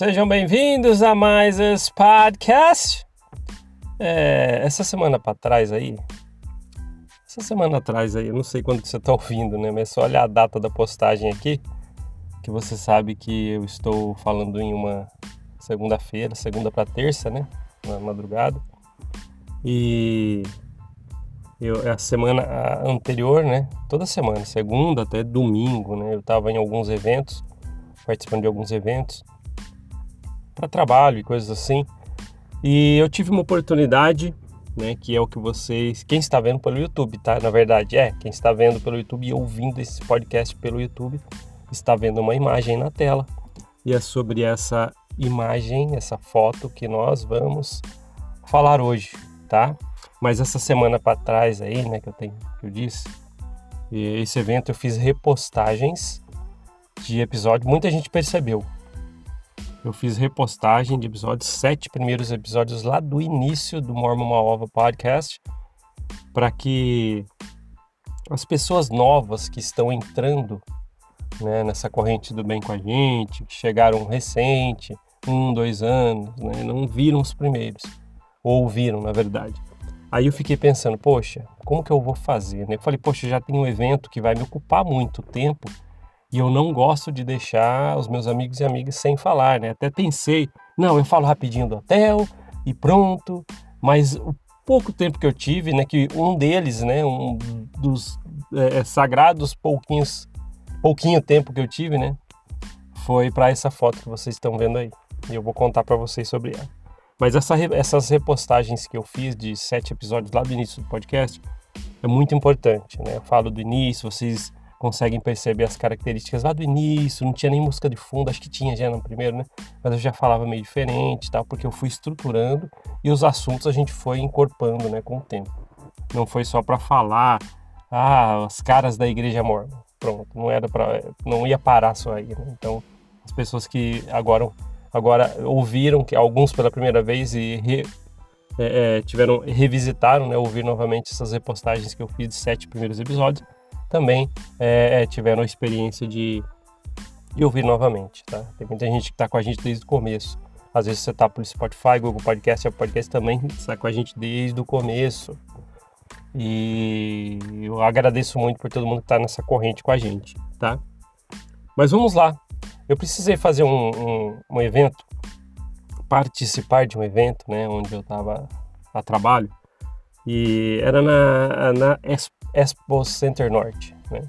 Sejam bem-vindos a mais esse podcast. É, essa semana para trás aí, essa semana atrás aí, eu não sei quando que você está ouvindo, né? Mas é só olhar a data da postagem aqui, que você sabe que eu estou falando em uma segunda-feira, segunda para terça, né? Na madrugada. E eu, a semana anterior, né? Toda semana, segunda até domingo, né? Eu estava em alguns eventos, participando de alguns eventos para trabalho e coisas assim. E eu tive uma oportunidade, né, que é o que vocês, quem está vendo pelo YouTube, tá? Na verdade, é, quem está vendo pelo YouTube e ouvindo esse podcast pelo YouTube, está vendo uma imagem na tela. E é sobre essa imagem, essa foto que nós vamos falar hoje, tá? Mas essa semana para trás aí, né, que eu tenho, que eu disse, esse evento eu fiz repostagens de episódio, muita gente percebeu, eu fiz repostagem de episódios, sete primeiros episódios lá do início do Mormon Uma Ova Podcast, para que as pessoas novas que estão entrando né, nessa corrente do bem com a gente, que chegaram recente, um, dois anos, né, não viram os primeiros, ou ouviram, na verdade. Aí eu fiquei pensando, poxa, como que eu vou fazer? Né? Eu falei, poxa, já tem um evento que vai me ocupar muito tempo e eu não gosto de deixar os meus amigos e amigas sem falar, né? Até pensei, não, eu falo rapidinho do hotel e pronto. Mas o pouco tempo que eu tive, né? Que um deles, né? Um dos é, é sagrados pouquinhos, pouquinho tempo que eu tive, né? Foi para essa foto que vocês estão vendo aí. E eu vou contar para vocês sobre ela. Mas essa, essas repostagens que eu fiz de sete episódios lá do início do podcast é muito importante, né? Eu falo do início, vocês conseguem perceber as características lá do início, não tinha nem música de fundo, acho que tinha já no primeiro, né? Mas eu já falava meio diferente, tal, porque eu fui estruturando e os assuntos a gente foi encorpando, né, com o tempo. Não foi só para falar, ah, as caras da igreja mormon. Pronto, não era para não ia parar só aí, né? Então, as pessoas que agora agora ouviram que alguns pela primeira vez e re, é, é, tiveram revisitaram, né, ouvir novamente essas repostagens que eu fiz de sete primeiros episódios também é, tiveram a experiência de, de ouvir novamente, tá? Tem muita gente que está com a gente desde o começo. Às vezes você está por Spotify, Google Podcast, Apple Podcast também está com a gente desde o começo. E eu agradeço muito por todo mundo que está nessa corrente com a gente, tá? Mas vamos lá. Eu precisei fazer um, um, um evento, participar de um evento, né? Onde eu estava a trabalho. E era na, na Expo Center Norte, né?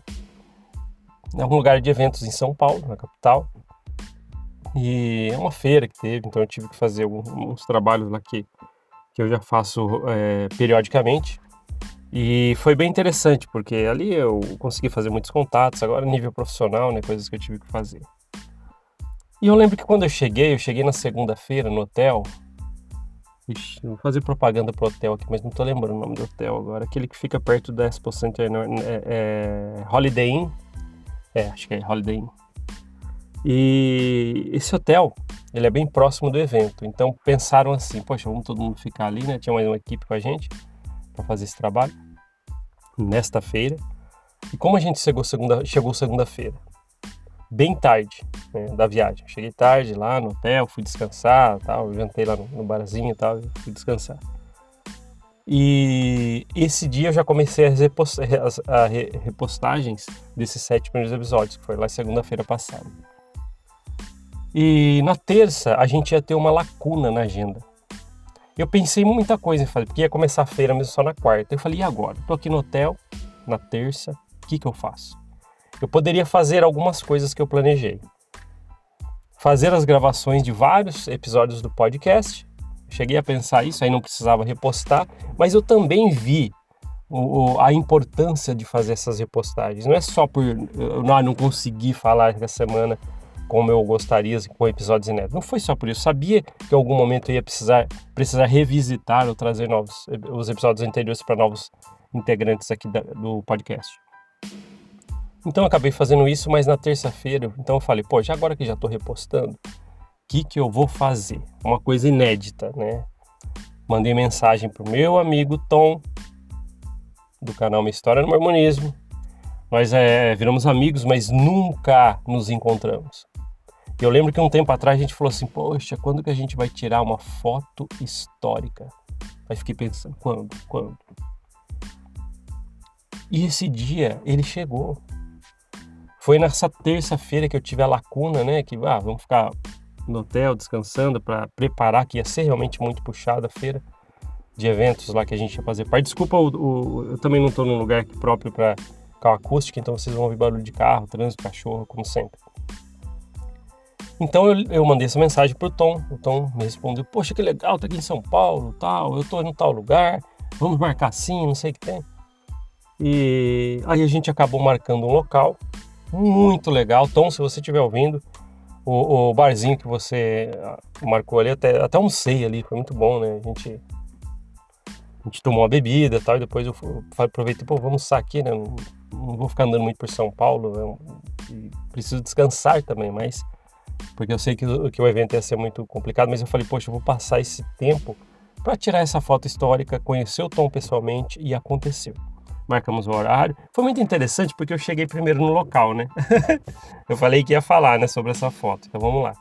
É um lugar de eventos em São Paulo, na capital. E é uma feira que teve, então eu tive que fazer uns trabalhos lá que, que eu já faço é, periodicamente. E foi bem interessante, porque ali eu consegui fazer muitos contatos, agora nível profissional, né, coisas que eu tive que fazer. E eu lembro que quando eu cheguei, eu cheguei na segunda-feira no hotel, Ixi, vou fazer propaganda pro hotel aqui, mas não tô lembrando o nome do hotel agora. Aquele que fica perto da Expo Center é, é Holiday Inn. É, acho que é Holiday Inn. E esse hotel, ele é bem próximo do evento. Então pensaram assim, poxa, vamos todo mundo ficar ali, né? Tinha mais uma equipe com a gente para fazer esse trabalho nesta feira. E como a gente chegou segunda, chegou segunda-feira, bem tarde né, da viagem. Cheguei tarde lá no hotel, fui descansar, tal, jantei lá no, no barzinho e tal, fui descansar. E esse dia eu já comecei as, repost as a repostagens desses sete primeiros episódios, que foi lá segunda-feira passada. E na terça a gente ia ter uma lacuna na agenda. Eu pensei muita coisa em fazer, porque ia começar a feira mesmo só na quarta. Eu falei, e agora? Tô aqui no hotel, na terça, o que, que eu faço? Eu poderia fazer algumas coisas que eu planejei. Fazer as gravações de vários episódios do podcast. Cheguei a pensar isso, aí não precisava repostar, mas eu também vi o, a importância de fazer essas repostagens. Não é só por eu não, não consegui falar essa semana como eu gostaria com episódios inéditos. Não foi só por isso. Sabia que em algum momento eu ia precisar, precisar revisitar ou trazer novos os episódios anteriores para novos integrantes aqui da, do podcast. Então eu acabei fazendo isso, mas na terça-feira, então eu falei, pô, já agora que já estou repostando, o que, que eu vou fazer? Uma coisa inédita, né? Mandei mensagem pro meu amigo Tom, do canal Uma História no Mormonismo. Nós é, viramos amigos, mas nunca nos encontramos. Eu lembro que um tempo atrás a gente falou assim, poxa, quando que a gente vai tirar uma foto histórica? Aí fiquei pensando, quando? Quando? E esse dia ele chegou. Foi nessa terça-feira que eu tive a lacuna, né? Que ah, vamos ficar no hotel descansando para preparar, que ia ser realmente muito puxada a feira de eventos lá que a gente ia fazer parte. Desculpa, o, o, eu também não estou num lugar próprio para carro acústico, então vocês vão ouvir barulho de carro, trânsito, cachorro, como sempre. Então eu, eu mandei essa mensagem pro Tom. O Tom me respondeu: Poxa, que legal, tá aqui em São Paulo, tal. Eu tô em tal lugar. Vamos marcar assim, não sei o que tem. E aí a gente acabou marcando um local muito legal. Tom, se você estiver ouvindo, o, o, barzinho que você ah, marcou ali, até, até sei ali, foi muito bom, né? A gente, a gente tomou uma bebida e tal, e depois eu aproveitei, pô, vamos sair aqui, né? Não, não, vou ficar andando muito por São Paulo, né? preciso descansar também, mas porque eu sei que, que o evento ia ser muito complicado, mas eu falei, poxa, eu vou passar esse tempo para tirar essa foto histórica, conhecer o Tom pessoalmente e aconteceu. Marcamos o horário. Foi muito interessante porque eu cheguei primeiro no local, né? eu falei que ia falar, né, sobre essa foto. Então vamos lá.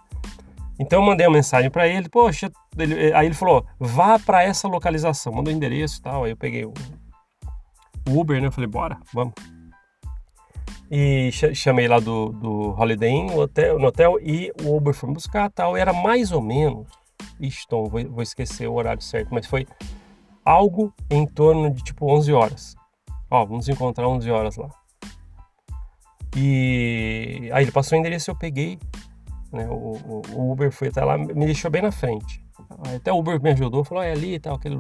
Então eu mandei uma mensagem para ele, poxa, ele, aí ele falou, vá para essa localização, mandou o endereço e tal. Aí eu peguei o Uber, né? Eu falei, bora, vamos. E chamei lá do, do Holiday Inn, no hotel, no hotel e o Uber foi me buscar tal. Era mais ou menos, Tom, vou, vou esquecer o horário certo, mas foi algo em torno de tipo 11 horas. Ó, vamos encontrar 11 horas lá. E aí ele passou o endereço eu peguei, né? O, o, Uber foi até lá, me deixou bem na frente. Até o Uber me ajudou, falou, é ali e tal, aquele.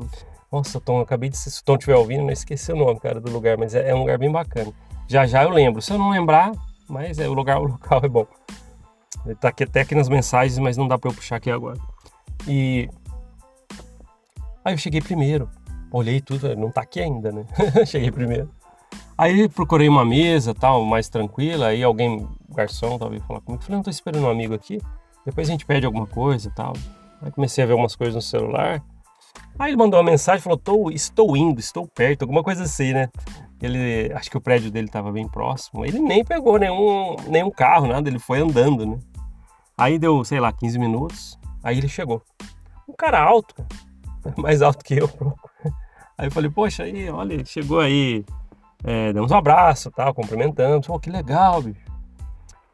Nossa, Tom, acabei de. Se o Tom estiver ouvindo, não esqueci o nome, cara, do lugar, mas é, é um lugar bem bacana. Já já eu lembro. Se eu não lembrar, mas é o lugar, o local é bom. Ele tá aqui até aqui nas mensagens, mas não dá para eu puxar aqui agora. E aí eu cheguei primeiro. Olhei tudo, não tá aqui ainda, né? cheguei primeiro. Aí procurei uma mesa, tal, mais tranquila, aí alguém, garçom, talvez falar comigo. Falei, não tô esperando um amigo aqui. Depois a gente pede alguma coisa, tal. Aí comecei a ver umas coisas no celular. Aí ele mandou uma mensagem, falou, tô, estou indo, estou perto, alguma coisa assim, né? Ele, acho que o prédio dele estava bem próximo. Ele nem pegou nenhum, nenhum carro, nada, ele foi andando, né? Aí deu, sei lá, 15 minutos, aí ele chegou. Um cara alto, mais alto que eu. Aí eu falei, poxa, aí, olha, chegou aí, é, um abraço, tal, cumprimentamos. Pô, que legal, bicho.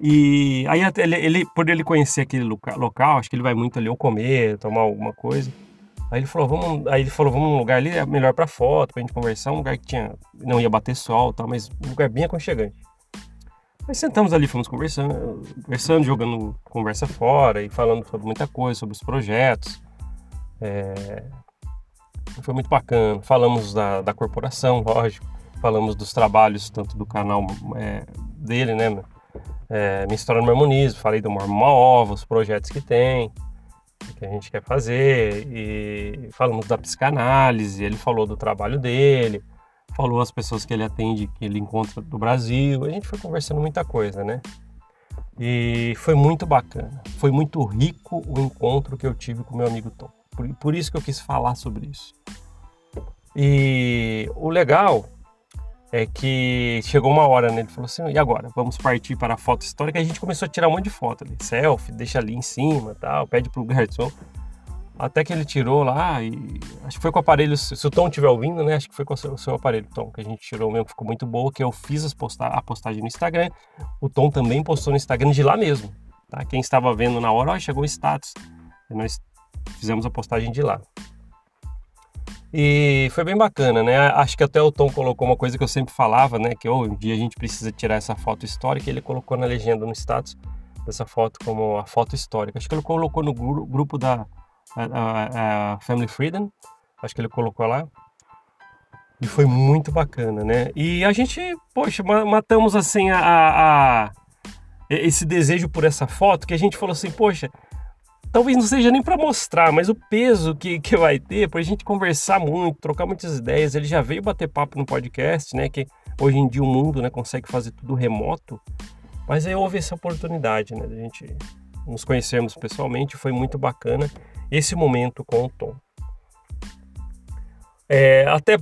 E aí ele, ele, por ele conhecer aquele local, acho que ele vai muito ali ou comer, tomar alguma coisa. Aí ele falou, vamos, aí ele falou, vamos num lugar ali, é melhor para foto, pra gente conversar, um lugar que tinha, não ia bater sol, tal, mas um lugar bem aconchegante. Aí sentamos ali, fomos conversando, conversando, jogando conversa fora e falando sobre muita coisa, sobre os projetos. É... Foi muito bacana. Falamos da, da corporação, lógico. Falamos dos trabalhos, tanto do canal é, dele, né? É, Minha História no Harmonismo. Falei do Mormon os projetos que tem que a gente quer fazer e falamos da psicanálise, ele falou do trabalho dele, falou as pessoas que ele atende, que ele encontra do Brasil, a gente foi conversando muita coisa, né? E foi muito bacana, foi muito rico o encontro que eu tive com meu amigo Tom. Por, por isso que eu quis falar sobre isso. E o legal é que chegou uma hora, né? Ele falou assim: e agora? Vamos partir para a foto histórica. A gente começou a tirar um monte de foto ali, selfie, deixa ali em cima tal, pede pro garçom. Até que ele tirou lá e acho que foi com o aparelho, se o Tom estiver ouvindo, né? Acho que foi com o seu, o seu, aparelho, Tom, que a gente tirou mesmo, ficou muito boa, que eu fiz as posta a postagem no Instagram. O Tom também postou no Instagram de lá mesmo, tá? Quem estava vendo na hora, ó, chegou o status. Nós fizemos a postagem de lá. E foi bem bacana, né? Acho que até o Tom colocou uma coisa que eu sempre falava, né? Que oh, um dia a gente precisa tirar essa foto histórica. Ele colocou na legenda, no status dessa foto como a foto histórica. Acho que ele colocou no grupo da a, a Family Freedom. Acho que ele colocou lá. E foi muito bacana, né? E a gente, poxa, matamos assim a, a, a esse desejo por essa foto que a gente falou assim, poxa, talvez não seja nem para mostrar, mas o peso que, que vai ter para a gente conversar muito, trocar muitas ideias. Ele já veio bater papo no podcast, né? Que hoje em dia o mundo né, consegue fazer tudo remoto. Mas aí houve essa oportunidade, né? De a gente nos conhecermos pessoalmente, foi muito bacana esse momento com o Tom. É, até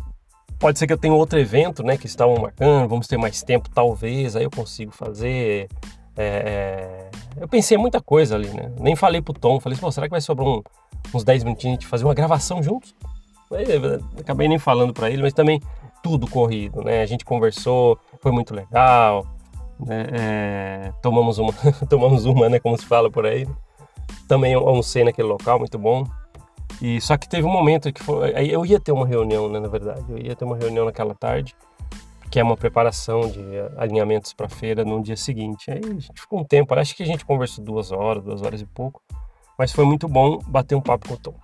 pode ser que eu tenha outro evento, né? Que estavam marcando, vamos ter mais tempo, talvez, aí eu consigo fazer É, é, eu pensei muita coisa ali, né? Nem falei pro Tom, falei, pô, será que vai sobrar um, uns 10 minutinhos de fazer uma gravação juntos? Aí, acabei nem falando para ele, mas também tudo corrido, né? A gente conversou, foi muito legal, né? é, tomamos uma, tomamos uma, né? Como se fala por aí. Também almocei naquele local, muito bom. E só que teve um momento que foi, eu ia ter uma reunião, né? Na verdade, eu ia ter uma reunião naquela tarde que é uma preparação de alinhamentos para feira no dia seguinte. Aí a gente ficou um tempo, acho que a gente conversou duas horas, duas horas e pouco, mas foi muito bom bater um papo com o Tom.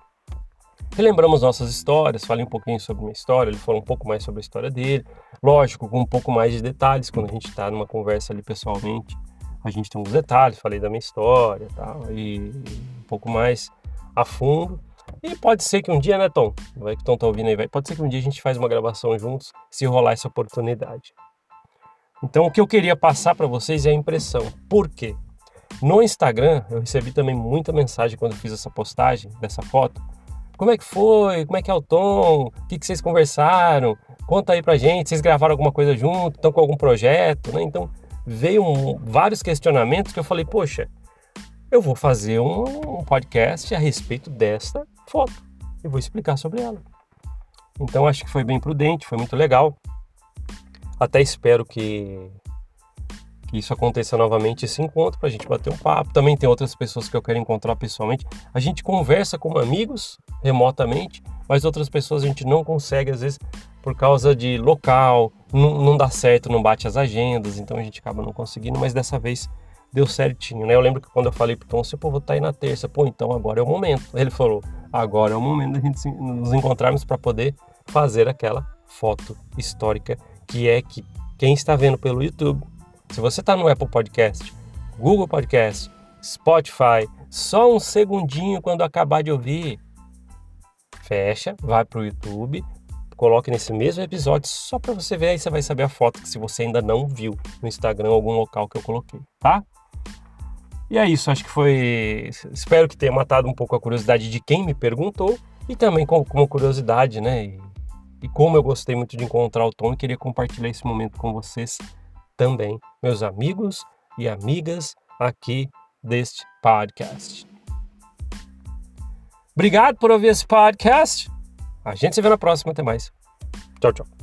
Relembramos nossas histórias, falei um pouquinho sobre minha história, ele falou um pouco mais sobre a história dele, lógico, com um pouco mais de detalhes, quando a gente está numa conversa ali pessoalmente, a gente tem alguns detalhes, falei da minha história tal, e um pouco mais a fundo. E pode ser que um dia, né, Tom? Vai que o Tom tá ouvindo aí, vai. Pode ser que um dia a gente faz uma gravação juntos, se rolar essa oportunidade. Então, o que eu queria passar para vocês é a impressão. Por quê? No Instagram, eu recebi também muita mensagem quando eu fiz essa postagem dessa foto. Como é que foi? Como é que é o Tom? O que, que vocês conversaram? Conta aí pra gente. Vocês gravaram alguma coisa junto? Estão com algum projeto? Né? Então, veio um, vários questionamentos que eu falei, poxa, eu vou fazer um, um podcast a respeito desta foto e vou explicar sobre ela. Então acho que foi bem prudente, foi muito legal. Até espero que, que isso aconteça novamente esse encontro para a gente bater um papo. Também tem outras pessoas que eu quero encontrar pessoalmente. A gente conversa como amigos remotamente, mas outras pessoas a gente não consegue às vezes por causa de local, não, não dá certo, não bate as agendas, então a gente acaba não conseguindo. Mas dessa vez deu certinho, né? Eu lembro que quando eu falei pro Tom, você, pô, vou estar tá aí na terça, pô, então agora é o momento. Ele falou, agora é o momento da gente nos encontrarmos para poder fazer aquela foto histórica que é que quem está vendo pelo YouTube, se você está no Apple Podcast, Google Podcast, Spotify, só um segundinho quando acabar de ouvir, fecha, vai pro YouTube, coloque nesse mesmo episódio só para você ver aí você vai saber a foto que se você ainda não viu no Instagram algum local que eu coloquei, tá? E é isso, acho que foi. Espero que tenha matado um pouco a curiosidade de quem me perguntou e também como, como curiosidade, né? E, e, como eu gostei muito de encontrar o Tom e queria compartilhar esse momento com vocês também, meus amigos e amigas aqui deste podcast. Obrigado por ouvir esse podcast. A gente se vê na próxima. Até mais. Tchau, tchau.